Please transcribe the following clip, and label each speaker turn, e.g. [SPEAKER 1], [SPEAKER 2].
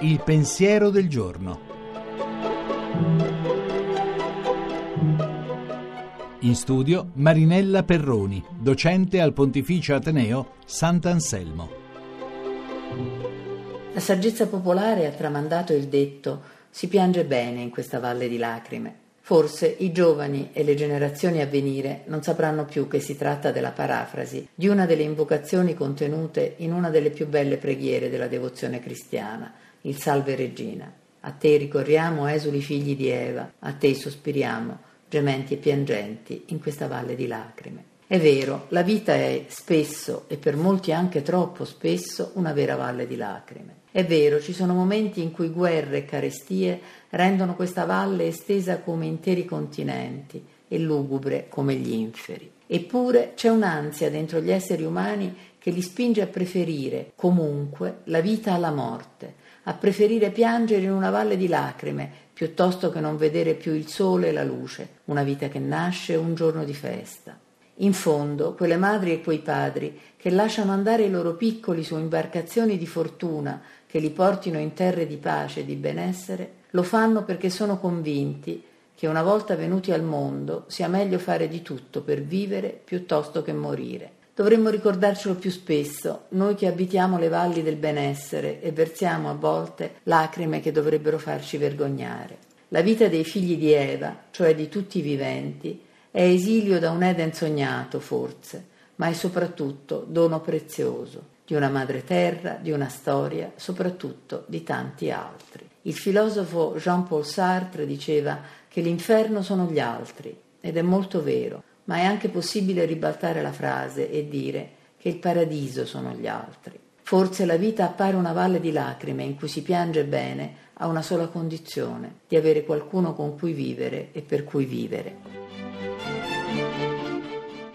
[SPEAKER 1] Il pensiero del giorno. In studio Marinella Perroni, docente al Pontificio Ateneo Sant'Anselmo.
[SPEAKER 2] La saggezza popolare ha tramandato il detto si piange bene in questa valle di lacrime. Forse i giovani e le generazioni a venire non sapranno più che si tratta della parafrasi di una delle invocazioni contenute in una delle più belle preghiere della devozione cristiana, il Salve Regina. A te ricorriamo, esuli figli di Eva, a te sospiriamo, gementi e piangenti, in questa valle di lacrime. È vero, la vita è spesso, e per molti anche troppo spesso, una vera valle di lacrime. È vero, ci sono momenti in cui guerre e carestie rendono questa valle estesa come interi continenti e lugubre come gli inferi. Eppure c'è un'ansia dentro gli esseri umani che li spinge a preferire comunque la vita alla morte, a preferire piangere in una valle di lacrime piuttosto che non vedere più il sole e la luce, una vita che nasce un giorno di festa. In fondo, quelle madri e quei padri che lasciano andare i loro piccoli su imbarcazioni di fortuna che li portino in terre di pace e di benessere, lo fanno perché sono convinti che una volta venuti al mondo sia meglio fare di tutto per vivere piuttosto che morire. Dovremmo ricordarcelo più spesso, noi che abitiamo le valli del benessere e versiamo a volte lacrime che dovrebbero farci vergognare. La vita dei figli di Eva, cioè di tutti i viventi, è esilio da un Eden sognato, forse, ma è soprattutto dono prezioso di una madre terra, di una storia, soprattutto di tanti altri. Il filosofo Jean-Paul Sartre diceva che l'inferno sono gli altri, ed è molto vero, ma è anche possibile ribaltare la frase e dire che il paradiso sono gli altri. Forse la vita appare una valle di lacrime in cui si piange bene a una sola condizione, di avere qualcuno con cui vivere e per cui vivere.